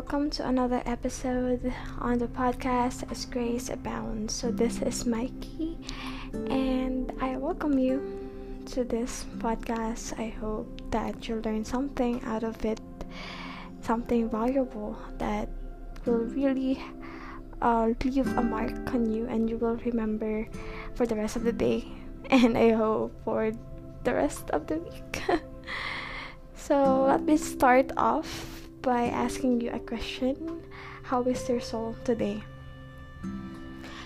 welcome to another episode on the podcast as Grace Abounds. So, this is Mikey, and I welcome you to this podcast. I hope that you'll learn something out of it, something valuable that will really uh, leave a mark on you, and you will remember for the rest of the day, and I hope for the rest of the week. so, let me start off by asking you a question How is your soul today?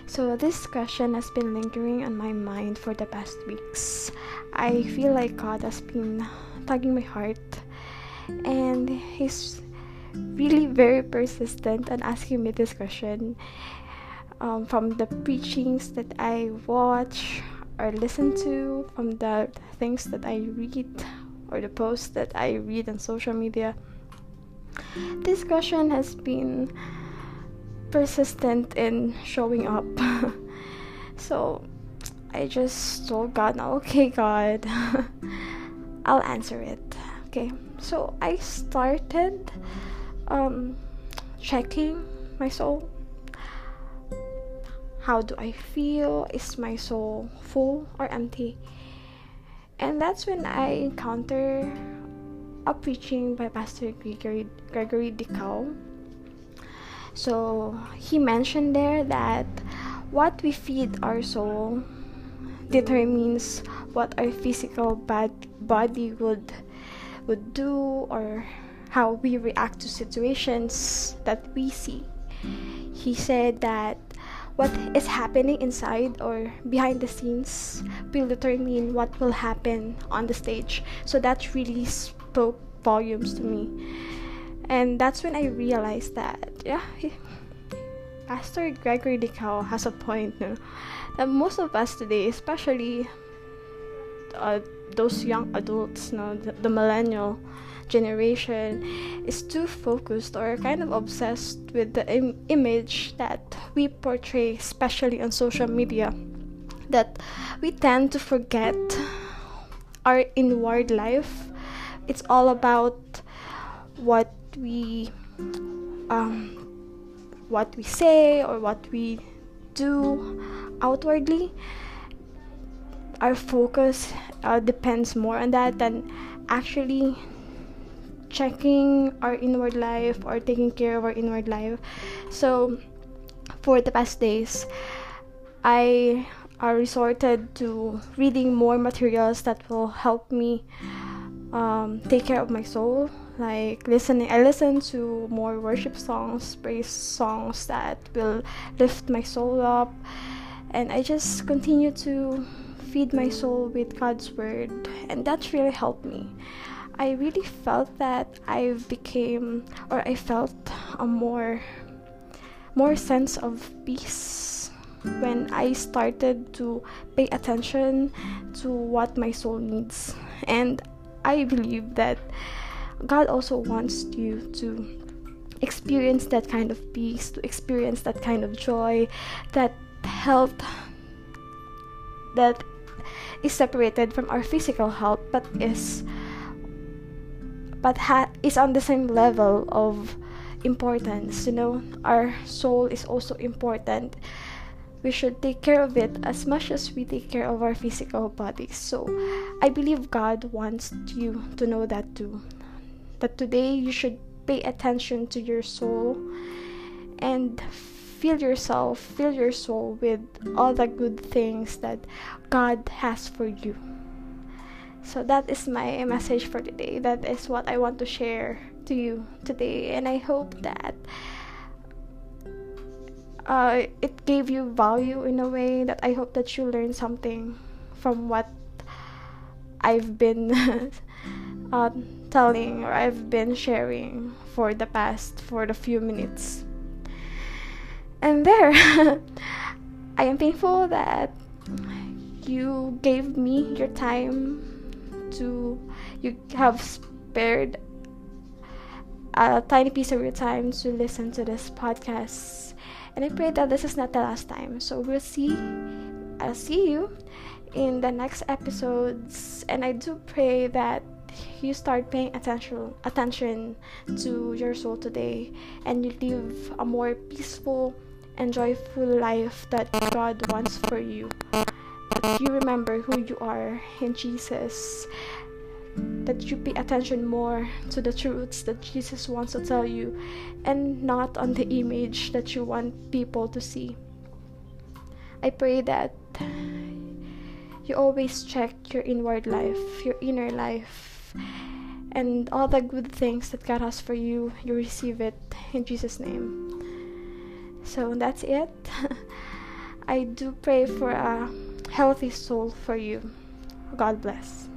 So, this question has been lingering on my mind for the past weeks. I feel like God has been tugging my heart, and He's really very persistent on asking me this question. Um, from the preachings that I watch or listen to, from the things that I read, or the posts that I read on social media this question has been persistent in showing up. so I just told God, okay, God, I'll answer it. Okay, so I started um, checking my soul. How do I feel? Is my soul full or empty? And that's when I encounter a preaching by Pastor Gregory, Gregory Dickow. So he mentioned there that what we feed our soul determines what our physical bad body would would do or how we react to situations that we see. He said that what is happening inside or behind the scenes will determine what will happen on the stage. So that really spoke volumes to me. And that's when I realized that, yeah, Pastor Gregory Dickow has a point, no? That most of us today, especially uh, those young adults, no, the, the millennial generation, is too focused or kind of obsessed with the Im- image that we portray, especially on social media, that we tend to forget our inward life it's all about what we um, what we say or what we do outwardly. Our focus uh, depends more on that than actually checking our inward life or taking care of our inward life. So for the past days i uh, resorted to reading more materials that will help me um, take care of my soul like listening i listen to more worship songs praise songs that will lift my soul up. And i just continue to feed my soul with god's word and that really helped me. I really felt that i became or i felt a more more sense of peace when i started to pay attention to what my soul needs. And I believe that God also wants you to experience that kind of peace, to experience that kind of joy, that health that is separated from our physical health but is but ha- is on the same level of importance you know? Our soul is also important we should take care of it as much as we take care of our physical bodies. So, I believe God wants you to know that too. That today you should pay attention to your soul and fill yourself, fill your soul with all the good things that God has for you. So that is my message for today. That is what I want to share to you today. And I hope that uh, it gave you value in a way that I hope that you learn something from what I've been uh, telling or I've been sharing for the past for the few minutes. And there, I am thankful that you gave me your time to you have spared a tiny piece of your time to listen to this podcast and I pray that this is not the last time. So we'll see. I'll see you in the next episodes. And I do pray that you start paying attention attention to your soul today and you live a more peaceful and joyful life that God wants for you. That you remember who you are in Jesus. That you pay attention more to the truths that Jesus wants to tell you and not on the image that you want people to see. I pray that you always check your inward life, your inner life, and all the good things that God has for you, you receive it in Jesus' name. So that's it. I do pray for a healthy soul for you. God bless.